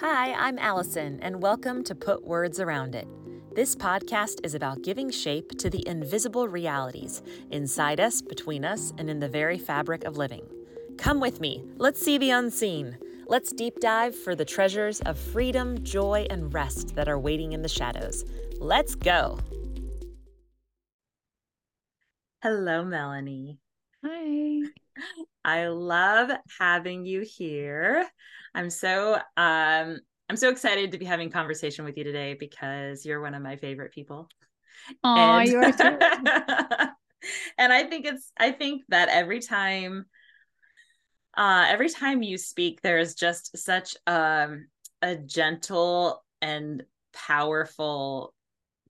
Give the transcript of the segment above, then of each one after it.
Hi, I'm Allison, and welcome to Put Words Around It. This podcast is about giving shape to the invisible realities inside us, between us, and in the very fabric of living. Come with me. Let's see the unseen. Let's deep dive for the treasures of freedom, joy, and rest that are waiting in the shadows. Let's go. Hello, Melanie. Hi. I love having you here. I'm so um I'm so excited to be having conversation with you today because you're one of my favorite people. Oh, and, you are too. and I think it's I think that every time uh every time you speak there's just such um a gentle and powerful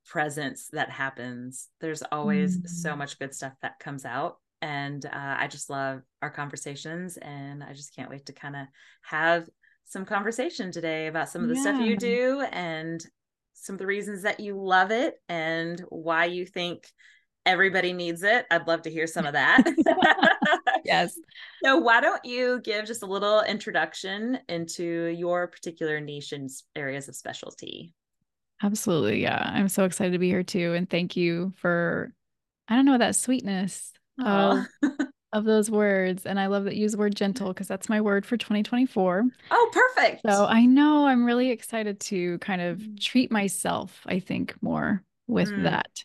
presence that happens. There's always mm. so much good stuff that comes out and uh, I just love our conversations, and I just can't wait to kind of have some conversation today about some of the yeah. stuff you do and some of the reasons that you love it and why you think everybody needs it. I'd love to hear some of that. yes. So, why don't you give just a little introduction into your particular niche and areas of specialty? Absolutely. Yeah. I'm so excited to be here too. And thank you for, I don't know, that sweetness of, of those words. And I love that you use the word gentle because that's my word for 2024. Oh, perfect. So I know I'm really excited to kind of mm. treat myself, I think, more with mm. that.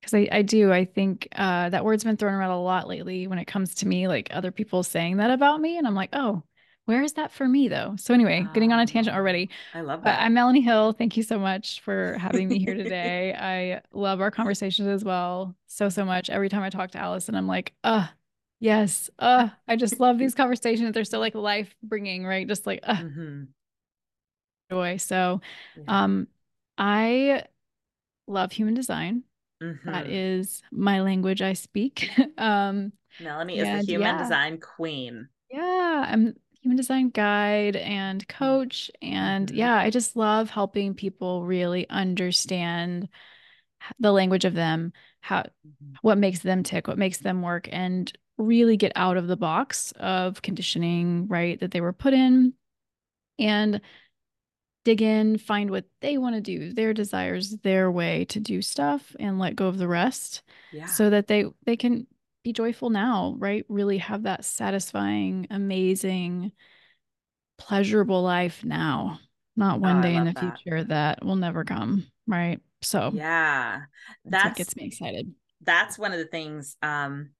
Because I, I do. I think uh, that word's been thrown around a lot lately when it comes to me, like other people saying that about me. And I'm like, oh, where is that for me though? So anyway, getting on a tangent already. I love that. I'm Melanie Hill. Thank you so much for having me here today. I love our conversations as well. So so much. Every time I talk to Allison, I'm like, uh, yes. Uh, I just love these conversations. They're so like life bringing, right? Just like uh mm-hmm. joy. So um I love human design. Mm-hmm. That is my language I speak. um Melanie is the human yeah. design queen. Yeah, I'm human design guide and coach. And mm-hmm. yeah, I just love helping people really understand the language of them, how mm-hmm. what makes them tick, what makes them work, and really get out of the box of conditioning, right, that they were put in and dig in, find what they want to do, their desires, their way to do stuff and let go of the rest. Yeah. So that they they can be joyful now, right? Really have that satisfying, amazing, pleasurable life now, not one oh, day in the that. future that will never come, right? So, yeah, that's, that gets me excited. That's one of the things um,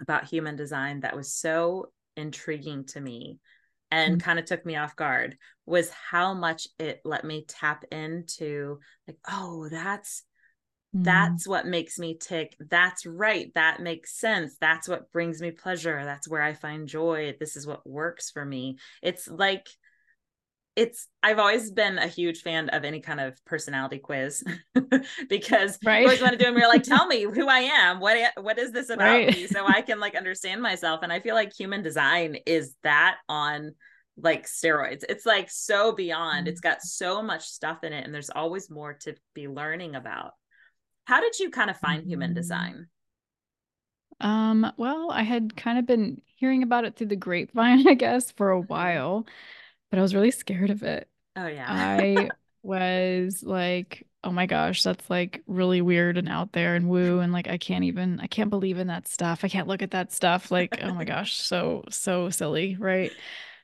about human design that was so intriguing to me and mm-hmm. kind of took me off guard was how much it let me tap into like oh that's Mm. That's what makes me tick. That's right. That makes sense. That's what brings me pleasure. That's where I find joy. This is what works for me. It's like, it's I've always been a huge fan of any kind of personality quiz because right. you always want to do them. You're like, tell me who I am. What what is this about right. me? So I can like understand myself. And I feel like human design is that on like steroids. It's like so beyond. It's got so much stuff in it, and there's always more to be learning about. How did you kind of find human mm-hmm. design? Um, well, I had kind of been hearing about it through the grapevine, I guess, for a mm-hmm. while, but I was really scared of it. Oh yeah. I was like, oh my gosh, that's like really weird and out there and woo and like I can't even I can't believe in that stuff. I can't look at that stuff. Like, oh my gosh, so so silly, right?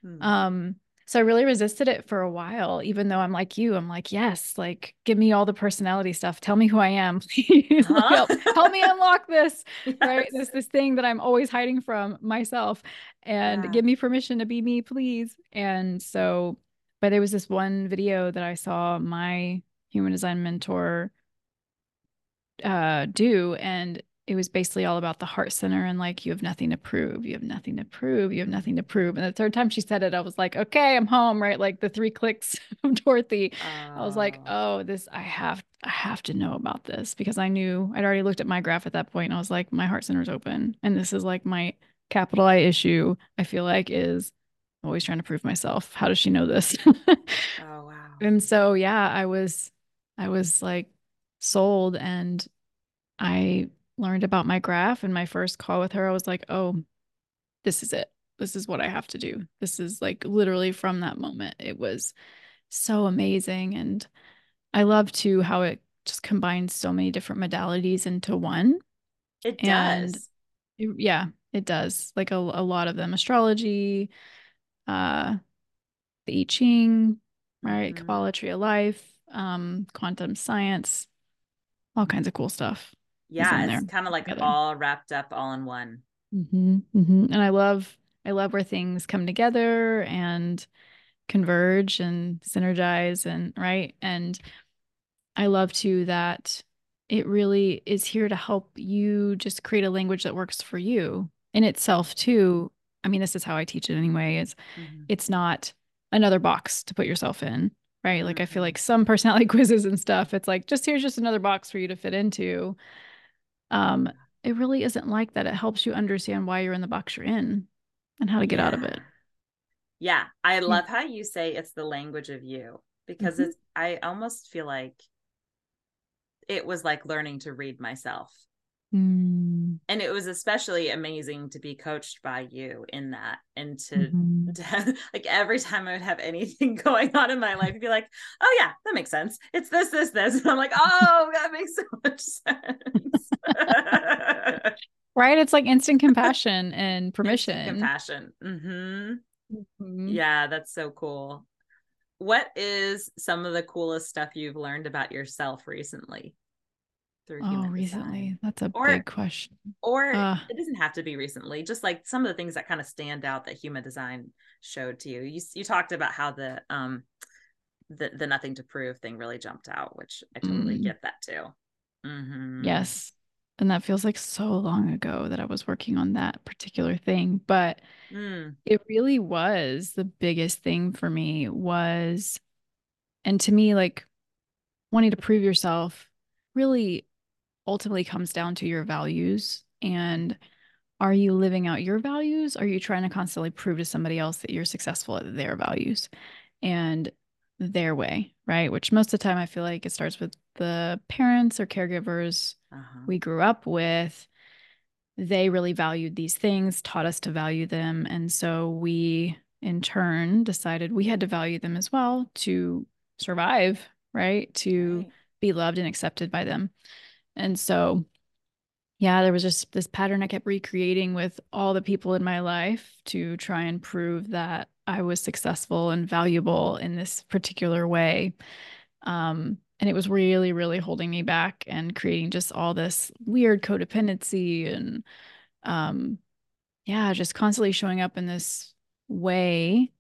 Hmm. Um so I really resisted it for a while, even though I'm like you. I'm like, yes, like give me all the personality stuff. Tell me who I am, please. Uh-huh. help, help, me unlock this. Yes. Right. This this thing that I'm always hiding from myself. And yeah. give me permission to be me, please. And so, but there was this one video that I saw my human design mentor uh do and it was basically all about the heart center and like you have nothing to prove you have nothing to prove you have nothing to prove. And the third time she said it i was like okay i'm home right? Like the three clicks of dorothy. I was like oh. oh. This i have i have to know about this because i knew i'd already looked at my graph at that point and i was like my heart center is open and this is like my capital i issue i feel like is always trying to prove myself. How does she know this? Oh wow. And so yeah i was i was like sold and i learned about my graph and my first call with her, I was like, oh, this is it. This is what I have to do. This is like literally from that moment. It was so amazing. And I love too how it just combines so many different modalities into one. It does. It, yeah, it does. Like a, a lot of them astrology, uh, the I Ching, right? Mm-hmm. Kabbalah Tree of Life, um, quantum science, all kinds of cool stuff. Yeah, it's kind of like together. all wrapped up all in one. Mm-hmm, mm-hmm. And I love, I love where things come together and converge and synergize and right. And I love too that it really is here to help you just create a language that works for you in itself too. I mean, this is how I teach it anyway. Is mm-hmm. it's not another box to put yourself in, right? Like I feel mm-hmm. like some personality quizzes and stuff, it's like just here's just another box for you to fit into. Um, it really isn't like that. It helps you understand why you're in the box you're in and how to get yeah. out of it. Yeah. I love how you say it's the language of you because mm-hmm. it's I almost feel like it was like learning to read myself. Mm. And it was especially amazing to be coached by you in that and to, mm-hmm. to, like every time I would have anything going on in my life, you'd be like, oh yeah, that makes sense. It's this, this, this. And I'm like, oh, that makes so much sense. Right? It's like instant compassion and permission. Instant compassion. Mm-hmm. Mm-hmm. Yeah, that's so cool. What is some of the coolest stuff you've learned about yourself recently? through oh, recently? Design? That's a or, big question. Or uh, it doesn't have to be recently. Just like some of the things that kind of stand out that human design showed to you. You you talked about how the um the the nothing to prove thing really jumped out, which I totally mm. get that too. Mm-hmm. Yes. And that feels like so long ago that I was working on that particular thing. But mm. it really was the biggest thing for me was, and to me, like wanting to prove yourself really ultimately comes down to your values and are you living out your values are you trying to constantly prove to somebody else that you're successful at their values and their way right which most of the time i feel like it starts with the parents or caregivers uh-huh. we grew up with they really valued these things taught us to value them and so we in turn decided we had to value them as well to survive right to right. be loved and accepted by them and so, yeah, there was just this pattern I kept recreating with all the people in my life to try and prove that I was successful and valuable in this particular way. Um, and it was really, really holding me back and creating just all this weird codependency and, um, yeah, just constantly showing up in this way.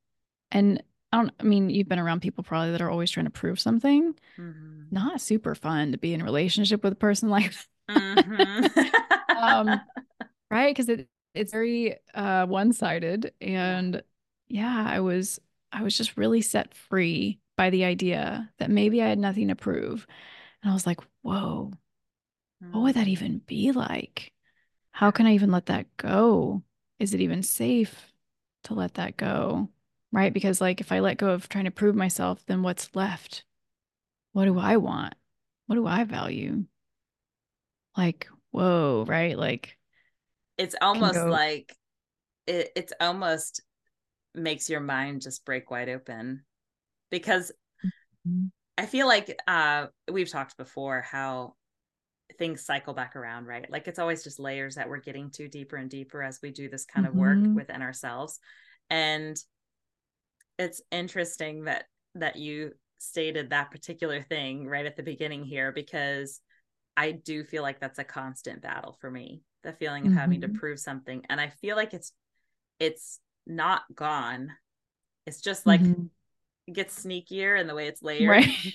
And I don't, I mean, you've been around people probably that are always trying to prove something. Mm-hmm. Not super fun to be in a relationship with a person like mm-hmm. um, right. Cause it, it's very uh, one sided. And yeah, I was, I was just really set free by the idea that maybe I had nothing to prove. And I was like, whoa, what would that mm-hmm. even be like? How can I even let that go? Is it even safe to let that go? right? Because like if I let go of trying to prove myself, then what's left? What do I want? What do I value? Like, whoa, right? Like it's almost go... like it, it's almost makes your mind just break wide open because mm-hmm. I feel like uh we've talked before how things cycle back around, right? Like it's always just layers that we're getting to deeper and deeper as we do this kind mm-hmm. of work mm-hmm. within ourselves. And it's interesting that that you stated that particular thing right at the beginning here because I do feel like that's a constant battle for me the feeling of mm-hmm. having to mm-hmm. prove something and I feel like it's it's not gone it's just like mm-hmm. Gets sneakier in the way it's layered right.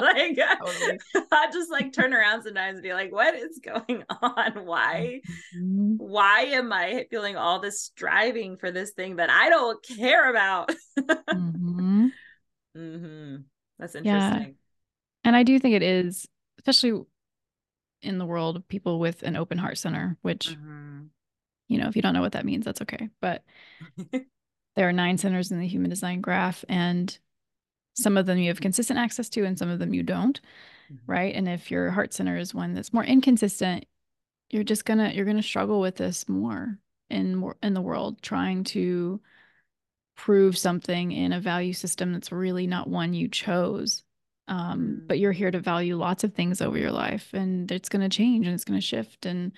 like totally. I just like turn around sometimes and be like, what is going on? Why? Mm-hmm. Why am I feeling all this striving for this thing that I don't care about? mm-hmm. Mm-hmm. That's interesting. Yeah. And I do think it is, especially in the world of people with an open heart center, which, mm-hmm. you know, if you don't know what that means, that's okay. But there are nine centers in the human design graph. And some of them you have consistent access to and some of them you don't mm-hmm. right and if your heart center is one that's more inconsistent you're just gonna you're gonna struggle with this more in more in the world trying to prove something in a value system that's really not one you chose. Um, mm. But you're here to value lots of things over your life, and it's going to change and it's going to shift. And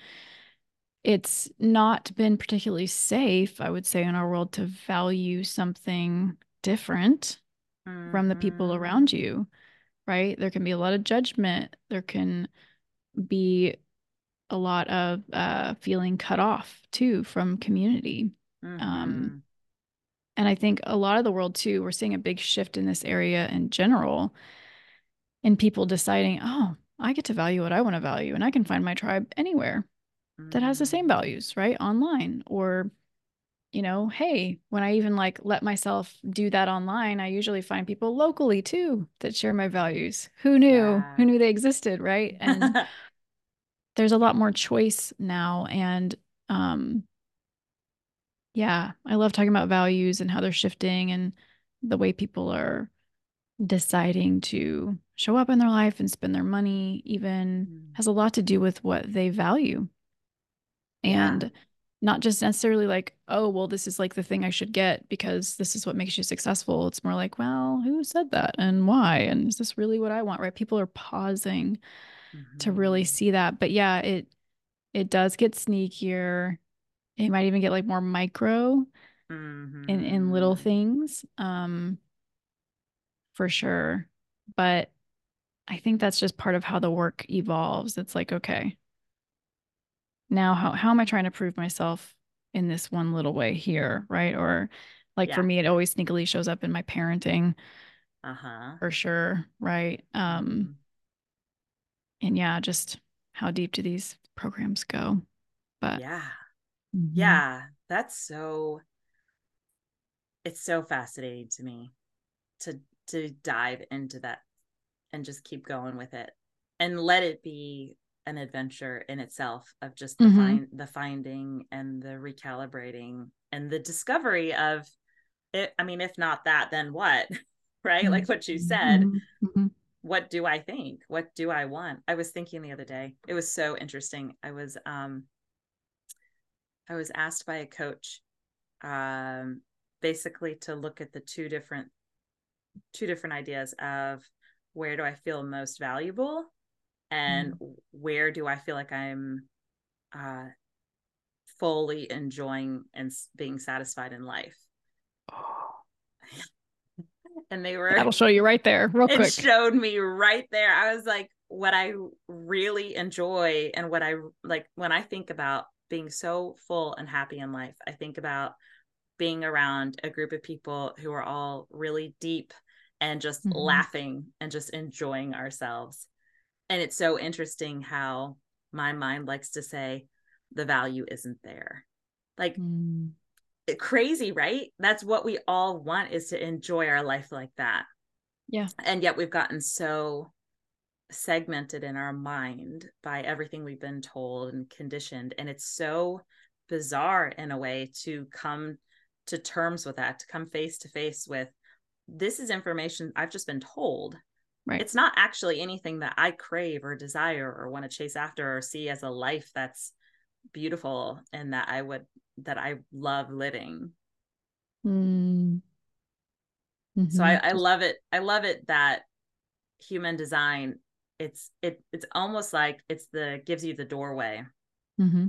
it's not been particularly safe, I would say, in our world to value something different mm-hmm. from the people mm-hmm. around you, right? There can be a lot of judgment. There can be a lot of uh, feeling cut off too from community. Um, mm-hmm. Um, and I think a lot of the world too, we're seeing a big shift in this area in general, in people deciding, oh, I get to value what I want to value, and I can find my tribe anywhere. That has the same mm. values, right? Online or you know, hey, when I even like let myself do that online, I usually find people locally too that share my values. Who knew? Yeah. Who knew they existed, right? And there's a lot more choice now and um yeah, I love talking about values and how they're shifting and the way people are deciding to show up in their life and spend their money even mm. has a lot to do with what they value. And yeah. not just necessarily like, oh, well, this is like the thing I should get because this is what makes you successful. It's more like, well, who said that and why? And is this really what I want? Right. People are pausing mm-hmm. to really mm-hmm. see that. But yeah, it it does get sneakier it might even get like more micro mm-hmm. in in little mm-hmm. things um for sure but i think that's just part of how the work evolves it's like okay now how, how am i trying to prove myself in this one little way here right or like yeah. for me it always sneakily shows up in my parenting uh-huh for sure right um mm-hmm. and yeah just how deep do these programs go but yeah Mm-hmm. Yeah, that's so it's so fascinating to me to to dive into that and just keep going with it and let it be an adventure in itself of just the mm-hmm. find the finding and the recalibrating and the discovery of it i mean if not that then what right mm-hmm. like what you said mm-hmm. mm-hmm. what do i think what do i want i was thinking the other day it was so interesting i was um I was asked by a coach um, basically to look at the two different two different ideas of where do I feel most valuable and mm. where do I feel like I'm uh, fully enjoying and being satisfied in life. Oh. and they were that'll show you right there real it quick. showed me right there. I was like, what I really enjoy and what I like when I think about being so full and happy in life. I think about being around a group of people who are all really deep and just mm-hmm. laughing and just enjoying ourselves. And it's so interesting how my mind likes to say the value isn't there. Like mm. crazy, right? That's what we all want is to enjoy our life like that. Yeah. And yet we've gotten so segmented in our mind by everything we've been told and conditioned and it's so bizarre in a way to come to terms with that to come face to face with this is information i've just been told right it's not actually anything that i crave or desire or want to chase after or see as a life that's beautiful and that i would that i love living mm. mm-hmm. so I, I love it i love it that human design it's it it's almost like it's the gives you the doorway mm-hmm.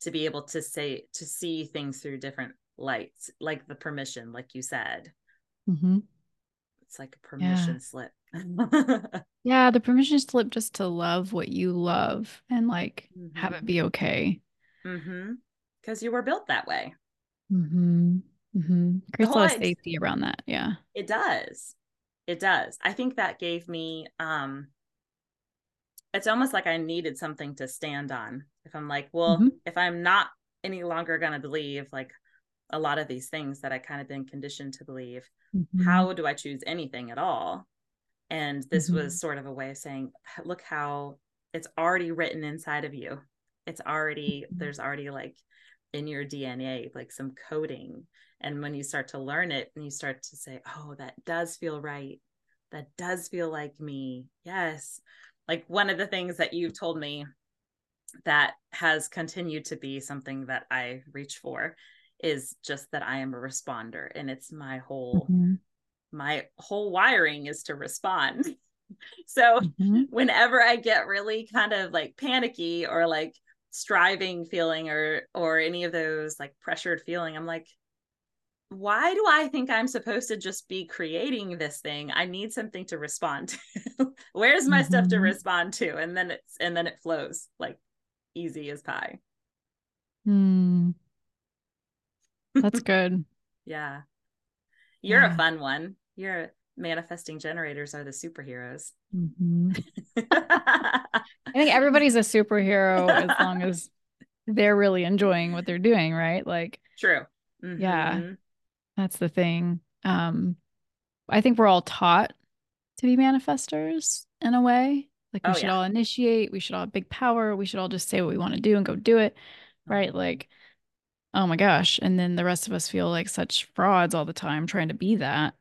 to be able to say to see things through different lights like the permission like you said mm-hmm. It's like a permission yeah. slip yeah the permission slip just to love what you love and like mm-hmm. have it be okay because mm-hmm. you were built that way mm-hmm. Mm-hmm. creates a lot of safety around that yeah it does it does i think that gave me um it's almost like I needed something to stand on. If I'm like, well, mm-hmm. if I'm not any longer going to believe like a lot of these things that I kind of been conditioned to believe, mm-hmm. how do I choose anything at all? And this mm-hmm. was sort of a way of saying, look how it's already written inside of you. It's already, mm-hmm. there's already like in your DNA, like some coding. And when you start to learn it and you start to say, oh, that does feel right. That does feel like me. Yes like one of the things that you've told me that has continued to be something that I reach for is just that I am a responder and it's my whole Mm-hmm. my whole wiring is to respond. so Mhm. whenever I get really kind of like panicky or like striving feeling or or any of those like pressured feeling, I'm like why do I think I'm supposed to just be creating this thing? I need something to respond to. Where's my stuff to Mhm. respond to? And then it's and then it flows like easy as pie. Hmm. That's good. Yeah. You're a fun one. You're manifesting generators are the superheroes. Mhm. I think everybody's a superhero as long as they're really enjoying what they're doing, right? Like True. Yeah. Mhm. that's the thing. Um, I think we're all taught to be manifestors in a way. Like we Oh, should yeah. all initiate, we should all have big power, we should all just say what we want to do and go do it, right? Mhm. Like, oh my gosh. And then the rest of us feel like such frauds all the time trying to be that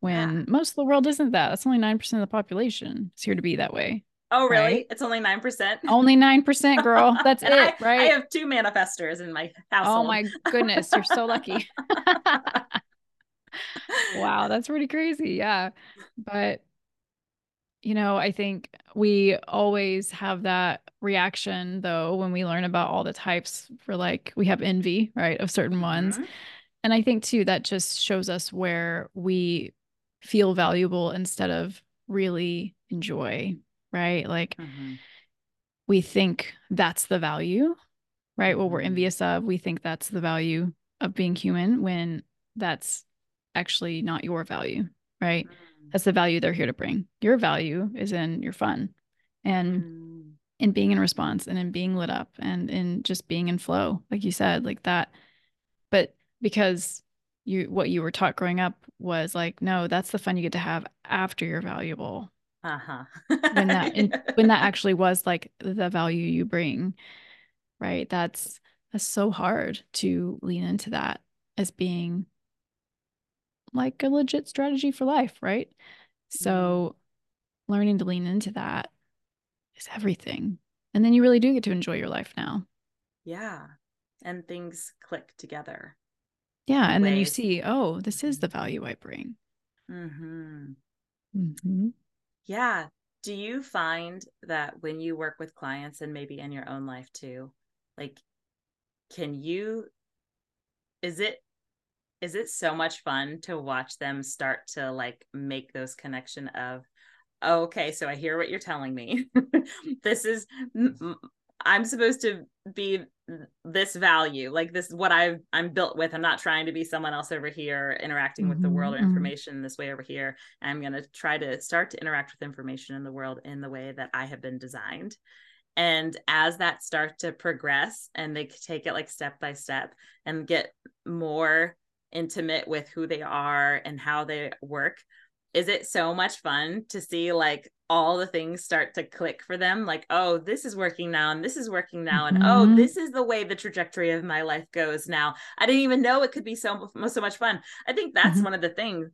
when most of the world isn't that. That's only 9% of the population is here to be that way. Oh, really? Right? It's only 9%? Only 9%, girl. That's it, I, right? I have two manifestors in my house. Oh my goodness, you're so lucky. Wow, that's pretty crazy. Yeah. But, you know, I think we always have that reaction though when we learn about all the types for like we have envy, right, of certain ones. Mhm. And I think too that just shows us where we feel valuable instead of really enjoy, right? Like Mhm. we think that's the value, right? What we're Mhm. envious of, we think that's the value of being human when that's actually not your value, right? Mm. That's the value they're here to bring. Your value is in your fun and Mm. in being in response and in being lit up and in just being in flow, like you said, like that. But because you what you were taught growing up was like, no, that's the fun you get to have after you're valuable. Uh-huh. When that in, when that actually was like the value you bring, right? That's that's so hard to lean into that as being like a legit strategy for life, right? So learning to lean into that is everything. And then you really do get to enjoy your life now. yeah. And things click together. Yeah. And then you see, oh, this is the value I bring. hmm Mhm. Yeah. Do you find that when you work with clients and maybe in your own life too, like, can you, is it, is it so much fun to watch them start to like make those connection of, oh, okay, so I hear what you're telling me. this is, I'm supposed to be this value, like this, what I've, I'm built with. I'm not trying to be someone else over here interacting with the world or Mhm, mhm. information this way over here. I'm going to try to start to interact with information in the world in the way that I have been designed. And as that starts to progress and they take it like step by step and get more intimate with who they are and how they work, is it so much fun to see like all the things start to click for them? Like, oh, this is working now, and this is working now, and oh, Mhm. this is the way the trajectory of my life goes now. I didn't even know it could be so so much fun. I think that's Mhm. one of the things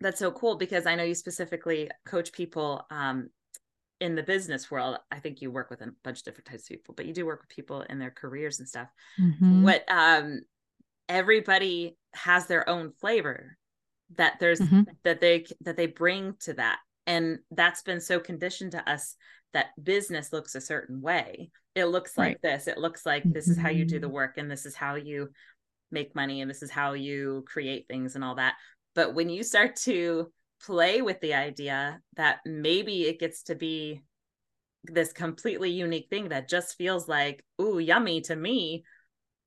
that's so cool because I know you specifically coach people um, in the business world. I think you work with a bunch of different types of people, but you do work with people in their careers and stuff. Mhm. What um, everybody has their own flavor that there's Mhm. that they that they bring to that, and that's been so conditioned to us that business looks a certain way. It looks like Right. this. It looks like this is how you do the Mhm. work, and this is how you make money, and this is how you create things and all that. But when you start to play with the idea that maybe it gets to be this completely unique thing that just feels like, ooh, yummy to me.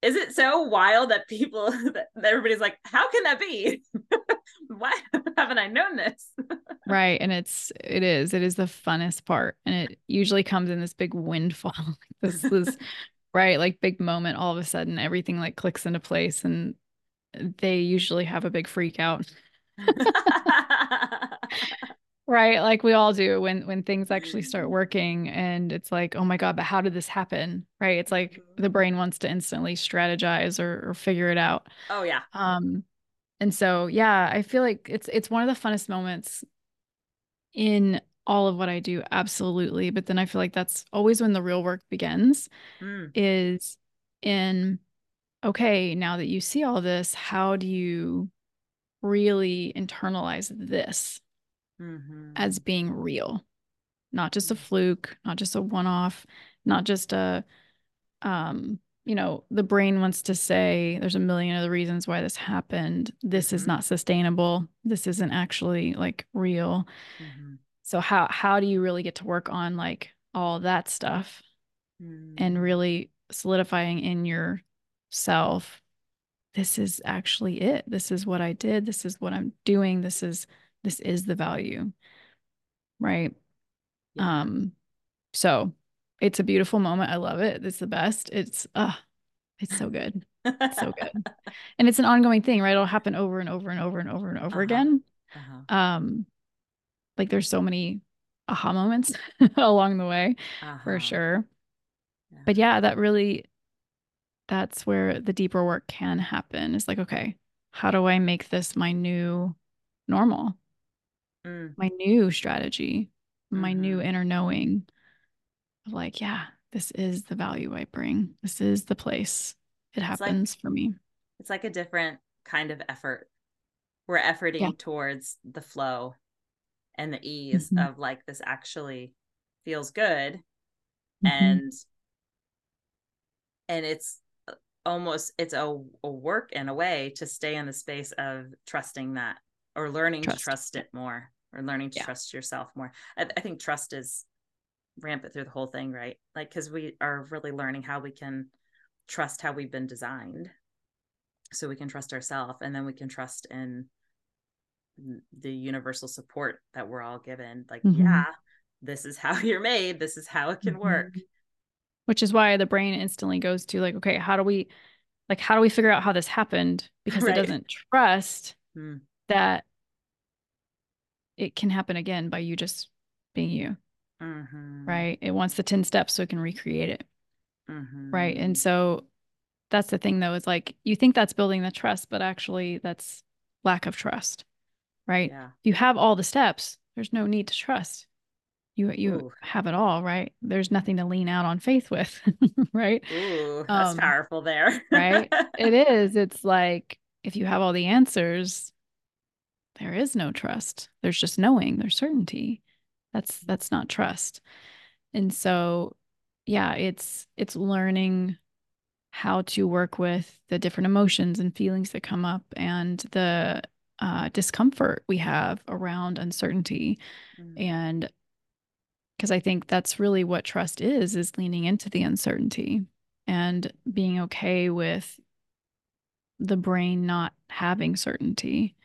Is it so wild that people, that everybody's like, how can that be? Why haven't I known this? Right. And it's, it is, it is the funnest part. And it usually comes in this big windfall. this, is right. Like big moment. All of a sudden, everything like clicks into place and they usually have a big freak out. Right, like we all do when when things actually start working and it's like, "Oh my god, but how did this happen?" Right? It's like the brain wants to instantly strategize or, or figure it out. oh, yeah. Um and so yeah, I feel like it's it's one of the funnest moments in all of what I do, absolutely. But then I feel like that's always when the real work begins Mm, is in okay, now that you see all this, how do you really internalize this Mm-hmm. as being real? Not just a Mm. fluke, not just a one off, not just a, um, you know, the brain wants to say there's a million other reasons why this happened. This is Mhm. not sustainable. This isn't actually like real. Mm-hmm. So how how do you really get to work on like all that stuff and Mm. really solidifying in yourself this is actually it. This is what I did. This is what I'm doing. This is this is the value. Right? Yeah. Um so it's a beautiful moment. I love it. It's the best. It's uh it's so good. It's so good. And it's an ongoing thing, right? It'll happen over and over and over and over and over Uh-huh. again. Uh-huh. Um like there's so many aha moments along the way for Uh-huh. sure. Yeah. But yeah, that really that's where the deeper work can happen. It's like, okay, how do I make this my new normal, Mm. my new strategy, my new Mhm. inner knowing of like, yeah, this is the value I bring. This is the place it It's like- happens for me. It's like a different kind of effort. We're efforting Yeah. towards the flow and the ease Mhm. of like this actually feels good Mhm. and and it's uh, almost it's a, a work in a way to stay in the space of trusting that or learning Trust. to trust it more or learning to Yeah. trust yourself more I, I think trust is rampant through the whole thing right like because we are really learning how we can trust how we've been designed so we can trust ourselves and then we can trust in the universal support that we're all given like Mhm. yeah this is how you're made this is how it can work Mhm. Which is why the brain instantly goes to like, okay, how do we like how do we figure out how this happened? Because Right. it doesn't trust Hmm. that it can happen again by you just being you. Mhm. right? It wants the 10 steps so it can recreate it, Mhm. right? And so that's the thing though, is like you think that's building the trust, but actually that's lack of trust, right? yeah If you have all the steps, there's no need to trust. You you Ooh. have it all, right? There's nothing to lean out on faith with, right? Ooh, that's Um, powerful there. right? It is. It's like if you have all the answers, there is no trust. There's just knowing, there's certainty. That's that's not trust. And so yeah, it's it's learning how to work with the different emotions and feelings that come up and the uh, discomfort we have around uncertainty Mm. and because I think that's really what trust is is leaning into the uncertainty and being okay with the brain not having certainty.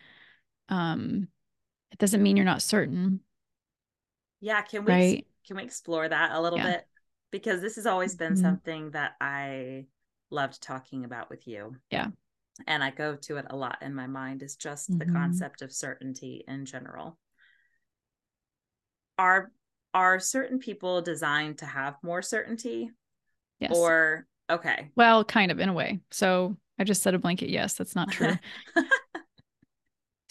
Um it doesn't mean you're not certain, yeah, can we right? can we explore that a little Yeah. bit? Because this has always been Mhm. something that I loved talking about with you. Yeah. And I go to it a lot in my mind is just the Mhm. concept of certainty in general. Are are certain people designed to have more certainty Yes. or okay. well, kind of in a way. So I just said a blanket yes, that's not true.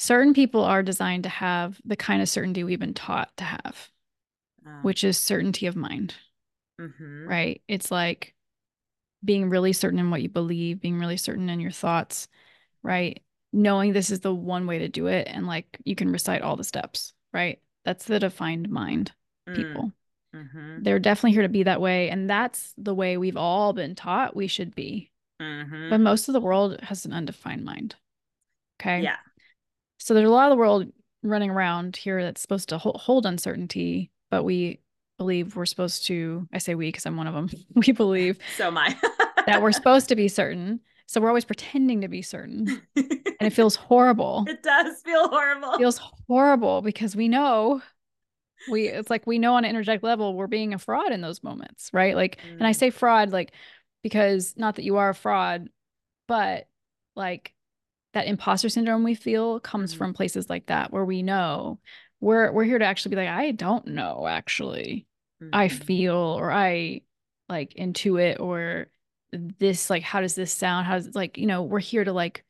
Certain people are designed to have the kind of certainty we've been taught to have, Um, which is certainty of mind, mhm. right? It's like being really certain in what you believe, being really certain in your thoughts, right? Knowing this is the one way to do it and like you can recite all the steps, right? That's the defined mind Mm, people. mhm. They're definitely here to be that way and that's the way we've all been taught we should be. Mhm. But most of the world has an undefined mind. Okay? Yeah. So there's a lot of the world running around here that's supposed to hold, uncertainty, but we believe we're supposed to, I say we because I'm one of them. we believe So my that we're supposed to be certain. So we're always pretending to be certain. And it feels horrible. it does feel horrible. It feels horrible because we know we it's like we know on an energetic level we're being a fraud in those moments, right? Like and I Mm. say fraud like because not that you are a fraud, but like that imposter syndrome we feel comes Mhm. from places like that where we know we're we're here to actually be like I don't know actually. I Mhm. feel or I like intuit or this like how does this sound? How does like, you know, we're here to like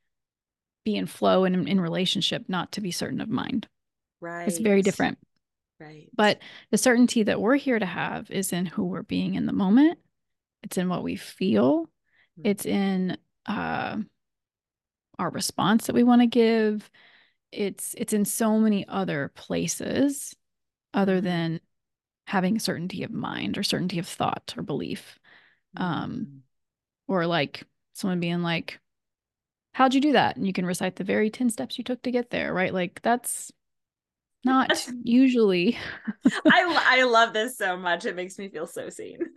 be in flow and in, relationship, not to be certain of mind. right. It's very different. Right. But the certainty that we're here to have is in who we're being in the moment. It's in what we feel. Mhm. It's in uh, our response that we want to give. It's it's in so many other places other Mm-hmm. than having certainty of mind or certainty of thought or belief. Um, Mm. or like someone being like, How'd you do that? And you can recite the very 10 steps you took to get there, right? Like that's not usually I I love this so much. It makes me feel so seen.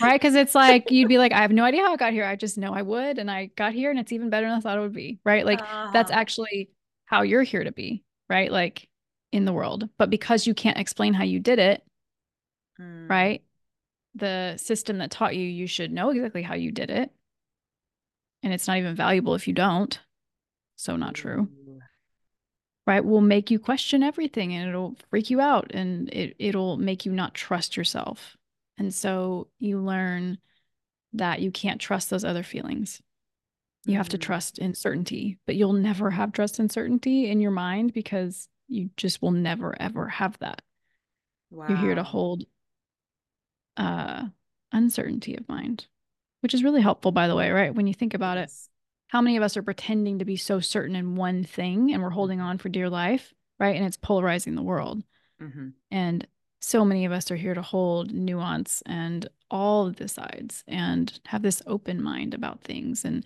Right. Cause it's like you'd be like, I have no idea how I got here. I just know I would. And I got here and it's even better than I thought it would be. Right. Like that's Uh-huh. actually how you're here to be, right? Like in the world. But because you can't explain how you did it, Mm. right? The system that taught you, you should know exactly how you did it. And it's not even valuable if you don't. So not true. Right will make you question everything and it'll freak you out and it, it'll make you not trust yourself and so you learn that you can't trust those other feelings. You have to Mhm. trust in certainty but you'll never have trust and certainty in your mind because you just will never ever have that. You're here to hold uh uncertainty of mind which is really helpful by the way right? When you think about it how many of us are pretending to be so certain in one thing and we're holding on for dear life right? And it's polarizing the world. Mhm. And so many of us are here to hold nuance and all of the sides and have this open mind about things. And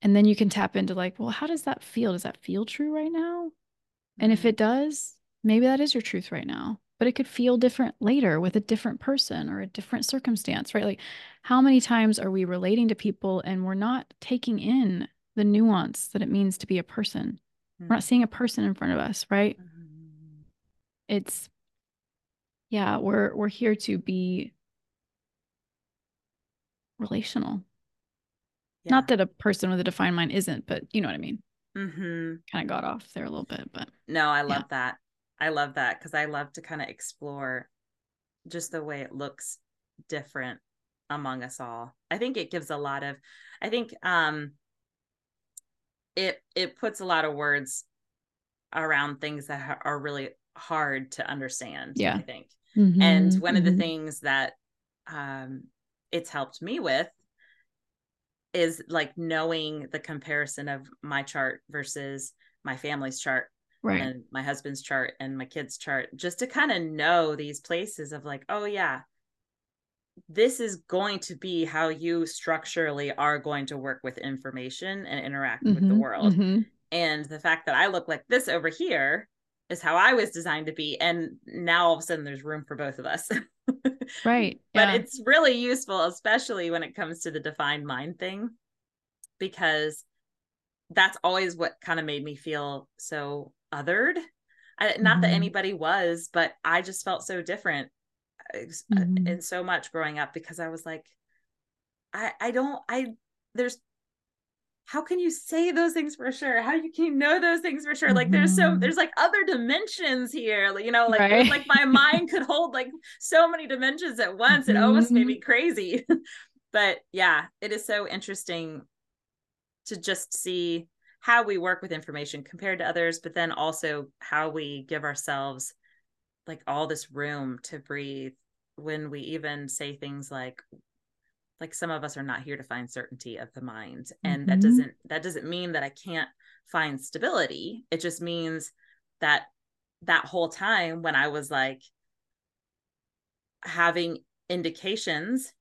and then you can tap into like, well, how does that feel? Does that feel true right now? And if Mhm. it does, maybe that is your truth right now. But it could feel different later with a different person or a different circumstance, right? Like how many times are we relating to people and we're not taking in the nuance that it means to be a person? We're not Mhm. seeing a person in front of us, right? Mhm. it's yeah we're we're here to be relational Yeah. not that a person with a defined mind isn't but you know what i mean Mhm. kind of got off there a little bit but No, I Yeah. love that. I love that because I love to kind of explore just the way it looks different among us all. I think it gives a lot of I think um it it puts a lot of words around things that are really hard to understand, Yeah. I think. And Mhm, one of the mhm. things that um it's helped me with is like knowing the comparison of my chart versus my family's chart right and my husband's chart and my kids chart just to kind of know these places of like oh yeah this is going to be how you structurally are going to work with information and interact with the Mhm, world mhm. and the fact that i look like this over here is how i was designed to be and now all of a sudden there's room for both of us right but yeah it's really useful especially when it comes to the defined mind thing because that's always what kind of made me feel so othered I, not that Mhm. anybody was but i just felt so different ex- Mhm. in so much growing up because i was like i i don't i there's how can you say those things for sure? How you can you know those things for sure? Like there's so Mhm. there's like other dimensions here like, you know like Right. like my mind could hold like so many dimensions at once. It almost made me crazy. But yeah it is so interesting to just see how we work with information compared to others but then also how we give ourselves like all this room to breathe when we even say things like like some of us are not here to find certainty of the mind and that Mhm. doesn't that doesn't mean that i can't find stability it just means that that whole time when i was like having indications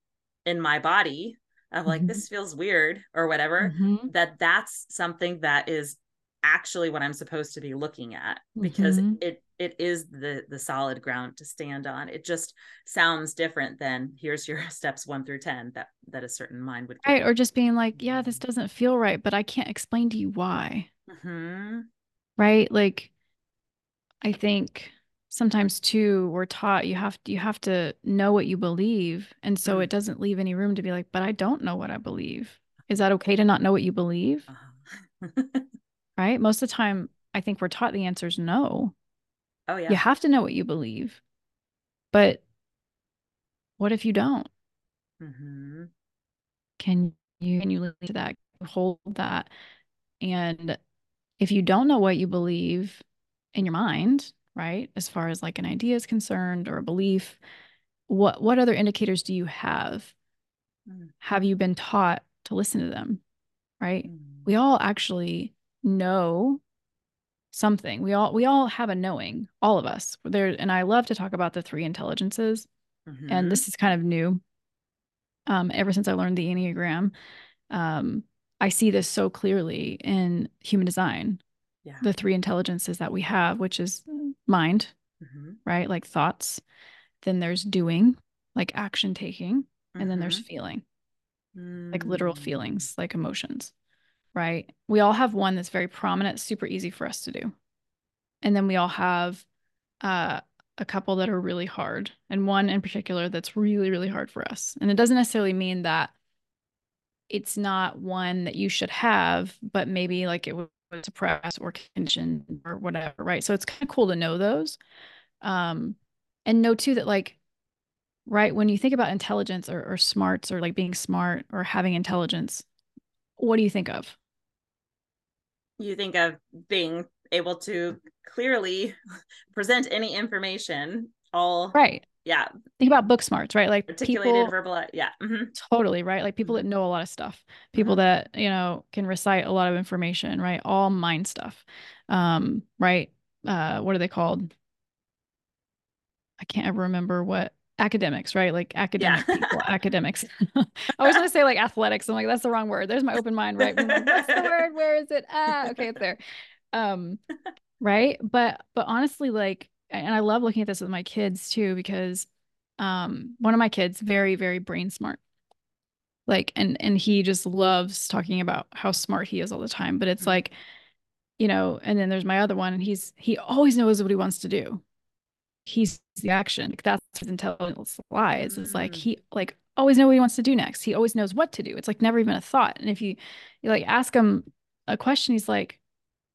in my body of like Mhm. this feels weird or whatever Mhm. that that's something that is actually what i'm supposed to be looking at because Mhm. it it is the the solid ground to stand on. It just sounds different than here's your steps 1 through 10 that that a certain mind would right or just being like yeah this doesn't feel right but i can't explain to you why. Mhm. right? Like i think sometimes too we're taught you have you have to know what you believe and so Mm. it doesn't leave any room to be like but i don't know what i believe. Is that okay to not know what you believe? Uh-huh. right? Most of the time i think we're taught the answer is no oh yeah you have to know what you believe but what if you don't Mhm. can you can you lead to that hold that and if you don't know what you believe in your mind right as far as like an idea is concerned or a belief what what other indicators do you have Mm. have you been taught to listen to them right? Mm. We all actually know something. We all we all have a knowing, all of us. There and I love to talk about the three intelligences. Mm-hmm. And this is kind of new. Um, ever since I learned the Enneagram, um, I see this so clearly in human design. Yeah. The three intelligences that we have, which is mind, mm-hmm. right? Like thoughts. Then there's doing, like action taking, and mm-hmm. then there's mm-hmm. feeling, like literal mm. feelings, like emotions, right? We all have one that's very prominent, super easy for us to do. And then we all have uh, a couple that are really hard, and one in particular that's really, really hard for us. And it doesn't necessarily mean that it's not one that you should have, but maybe like it was suppressed or conditioned or whatever, right? So it's kind of cool to know those. Um, and know too that like right when you think about intelligence or, or smarts or like being smart or having intelligence what do you think of you think of being able to clearly present any information all right. yeah. Think about book smarts right? Like articulated people, verbal yeah mm-hmm. totally right? Like people mm-hmm. that know a lot of stuff. People mm-hmm. that you know can recite a lot of information right? All mind stuff. Um right? Uh what are they called? I can't ever remember what academics, right? Like academic yeah. people, academics. I was going to say like athletics. I'm like, that's the wrong word. There's my open mind, right? Like, What's the word? Where is it? Ah, okay, it's there. Um, right. But but honestly, like, and I love looking at this with my kids too, because um one of my kids, very, very brain smart. Like, and and he just loves talking about how smart he is all the time. But it's mm-hmm. like, you know, and then there's my other one, and he's he always knows what he wants to do he's the action. Like that's his intelligence lies. Mm. It's like mm. he like always know what he wants to do next. He always knows what to do. It's like never even a thought. And if you you like ask him a question, he's like,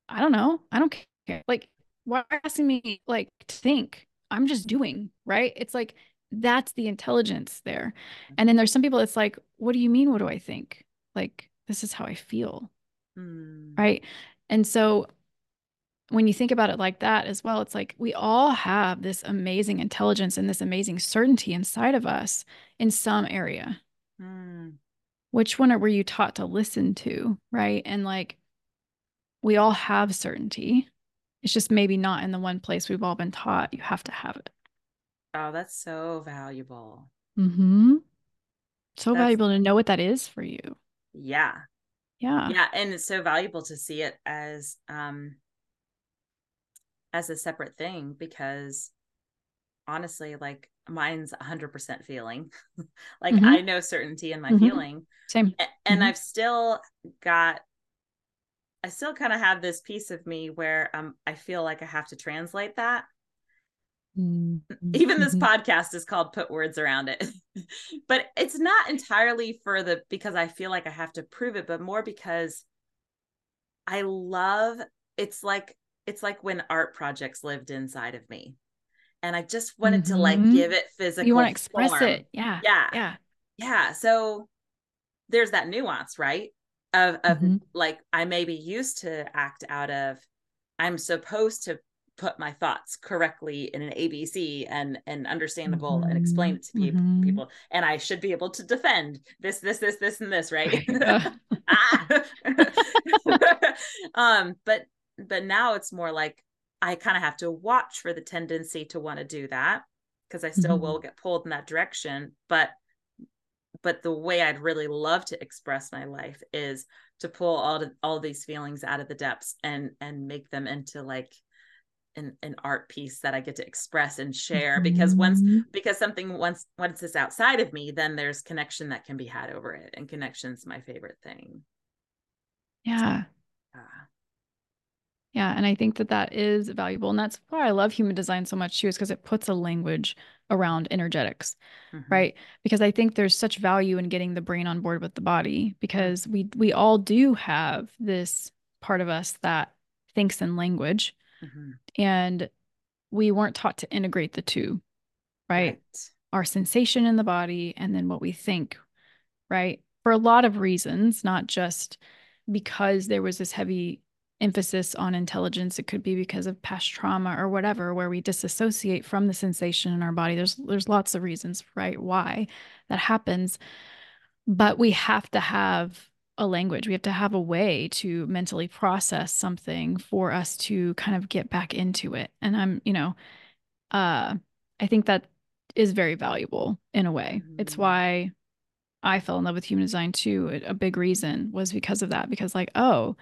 I don't know. I don't care. Like, why are you asking me like to think? I'm just doing, right? It's like that's the intelligence there. And then there's some people it's like, what do you mean? What do I think? Like, this is how I feel. Mm. Right. And so when you think about it like that as well, it's like we all have this amazing intelligence and this amazing certainty inside of us in some area. Mm. Which one were you taught to listen to? Right. And like we all have certainty. It's just maybe not in the one place we've all been taught. You have to have it. Oh, that's so valuable. Mm-hmm. So that's... valuable to know what that is for you. Yeah. Yeah. Yeah. And it's so valuable to see it as um as a separate thing because honestly like mine's 100% feeling like mm-hmm. i know certainty in my mm-hmm. feeling same and mm-hmm. i've still got i still kind of have this piece of me where um i feel like i have to translate that mm-hmm. even this mm-hmm. podcast is called put words around it but it's not entirely for the because i feel like i have to prove it but more because i love it's like it's like when art projects lived inside of me and i just wanted mm-hmm. to like mm-hmm. give it physical you want to express form. it yeah yeah yeah yeah so there's that nuance right of of mm-hmm. like i may be used to act out of i'm supposed to put my thoughts correctly in an abc and and understandable mm-hmm. and explain it to people mm-hmm. people and i should be able to defend this this this this and this right ah. um but but now it's more like I kind of have to watch for the tendency to want to do that because I still mm-hmm. will get pulled in that direction. But but the way I'd really love to express my life is to pull all the, all these feelings out of the depths and and make them into like an, an art piece that I get to express and share mm-hmm. because once mm-hmm. because something once once it's outside of me then there's connection that can be had over it and connection's my favorite thing. Yeah. So, uh, yeah, and I think that that is valuable, and that's why I love human design so much too, is because it puts a language around energetics, mm-hmm. right? Because I think there's such value in getting the brain on board with the body, because we we all do have this part of us that thinks in language, mm-hmm. and we weren't taught to integrate the two, right? right? Our sensation in the body, and then what we think, right? For a lot of reasons, not just because there was this heavy emphasis on intelligence it could be because of past trauma or whatever where we disassociate from the sensation in our body there's there's lots of reasons right why that happens but we have to have a language. We have to have a way to mentally process something for us to kind of get back into it. And I'm, you know, uh, I think that is very valuable in a way. Mm-hmm. It's why I fell in love with human design too. A big reason was because of that, because like, oh,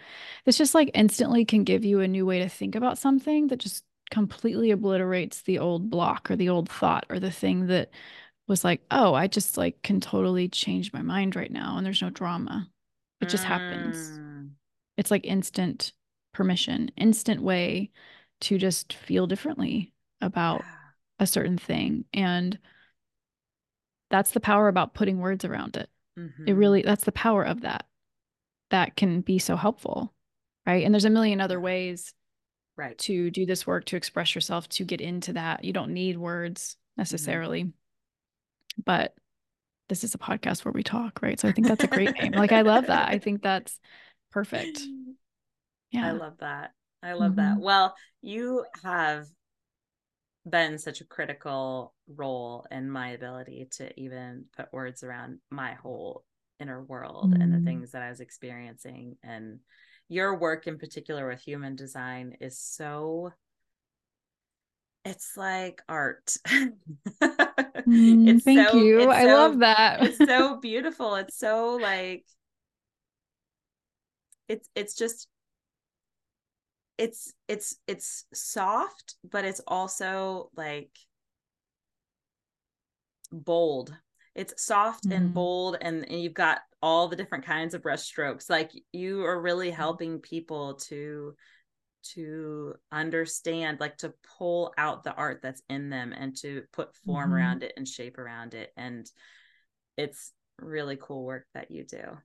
this just like instantly can give you a new way to think about something that just completely obliterates the old block or the old thought or the thing that was like, oh, I just like can totally change my mind right now and there's no drama. It just mm. happens. It's like instant permission, instant way to just feel differently about a certain thing. And that's the power about putting words around it. Mm-hmm. It really, that's the power of that. That can be so helpful. Right. And there's a million other ways right to do this work to express yourself to get into that you don't need words mm-hmm. necessarily mm-hmm. but this is a podcast where we talk right so i think that's a great name like i love that i think that's perfect yeah i love that i love mm-hmm. that well you have been such a critical role in my ability to even put words around my whole inner world mm-hmm. and the mm. things that I was experiencing. And your work in particular with human design is so it's like art. mm, it's thank so, you. I so, love that. it's so beautiful. It's so like it's it's just it's it's it's soft but it's also like bold it's soft mm. and mm-hmm. bold and, and you've got all the different kinds of brush strokes like you are really mm-hmm. helping people to to understand like to pull out the art that's in them and to put form mm-hmm. around it and shape around it and it's really cool work that you do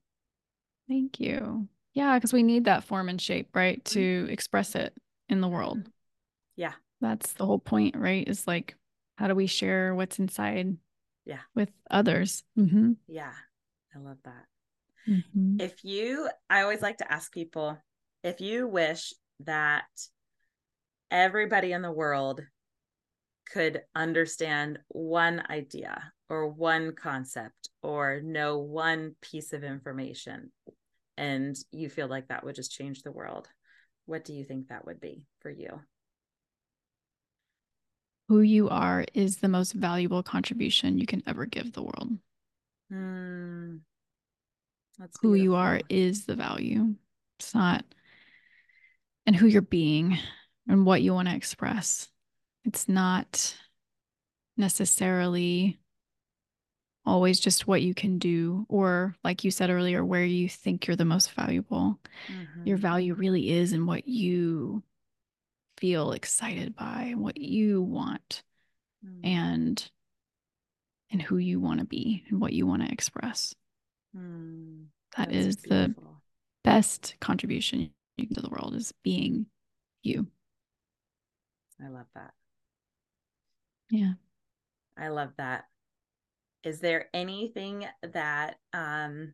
thank you yeah, because we need that form and shape, right? Mm-hmm. To express it in the world. Yeah. That's the whole point, right? Is like, how do we share what's inside? Yeah. With others. Mm-hmm. Yeah. I love that. Mm-hmm. If you, I always like to ask people if you wish that everybody in the world could understand one idea or one concept or know one piece of information, and you feel like that would just change the world, what do you think that would be for you? Who you are is the most valuable contribution you can ever give the world. Mm, that's who you are is the value. It's not, and who you're being and what you want to express. It's not necessarily always just what you can do or like you said earlier where you think you're the most valuable mm-hmm. your value really is in what you feel excited by what you want mm-hmm. and and who you want to be and what you want to express mm, that is beautiful. the best contribution you can do to the world is being you i love that yeah i love that is there anything that um,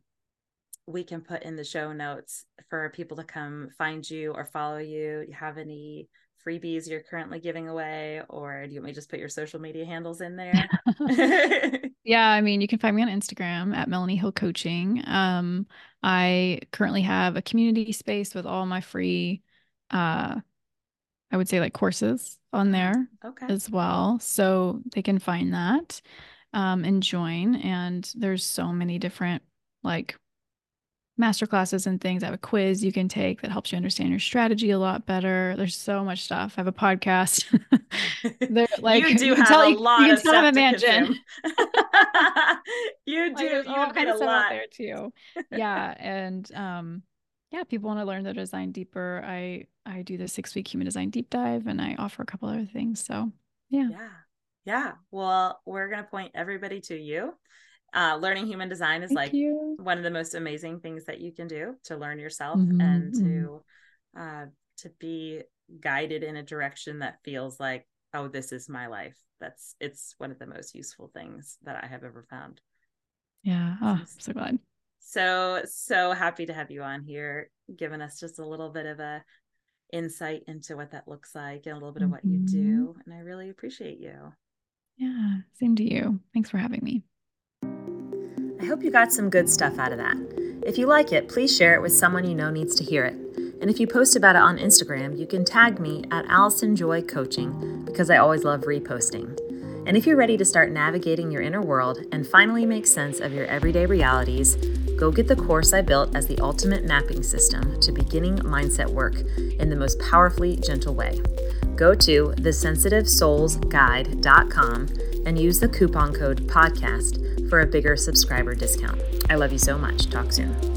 we can put in the show notes for people to come find you or follow you? Do you have any freebies you're currently giving away, or do you want me to just put your social media handles in there? yeah, I mean, you can find me on Instagram at Melanie Hill Coaching. Um, I currently have a community space with all my free, uh, I would say like courses on mm-hmm. there okay. as well. So they can find that um, and join. And there's so many different like master classes and things. I have a quiz you can take that helps you understand your strategy a lot better. There's so much stuff. I have a podcast. They're like you do you have tell, a you, lot you of stuff a mansion. you do. Like, you all kind of stuff lot. out there too. Yeah, and um, yeah, people want to learn the design deeper. I I do the six week human design deep dive, and I offer a couple other things. So yeah. Yeah. Yeah. Well, we're going to point everybody to you. Uh, learning human design is Thank like you. one of the most amazing things that you can do to learn yourself mm-hmm. and to uh, to be guided in a direction that feels like, oh, this is my life. That's it's one of the most useful things that I have ever found. Yeah. Oh, I'm so glad. So so happy to have you on here, giving us just a little bit of a insight into what that looks like and a little bit of what you mm-hmm. do. And I really appreciate you. Yeah, same to you. Thanks for having me. I hope you got some good stuff out of that. If you like it, please share it with someone you know needs to hear it. And if you post about it on Instagram, you can tag me at Allison Joy Coaching because I always love reposting. And if you're ready to start navigating your inner world and finally make sense of your everyday realities, go get the course I built as the ultimate mapping system to beginning mindset work in the most powerfully gentle way. Go to thesensitivesoulsguide.com and use the coupon code PODCAST for a bigger subscriber discount. I love you so much. Talk soon.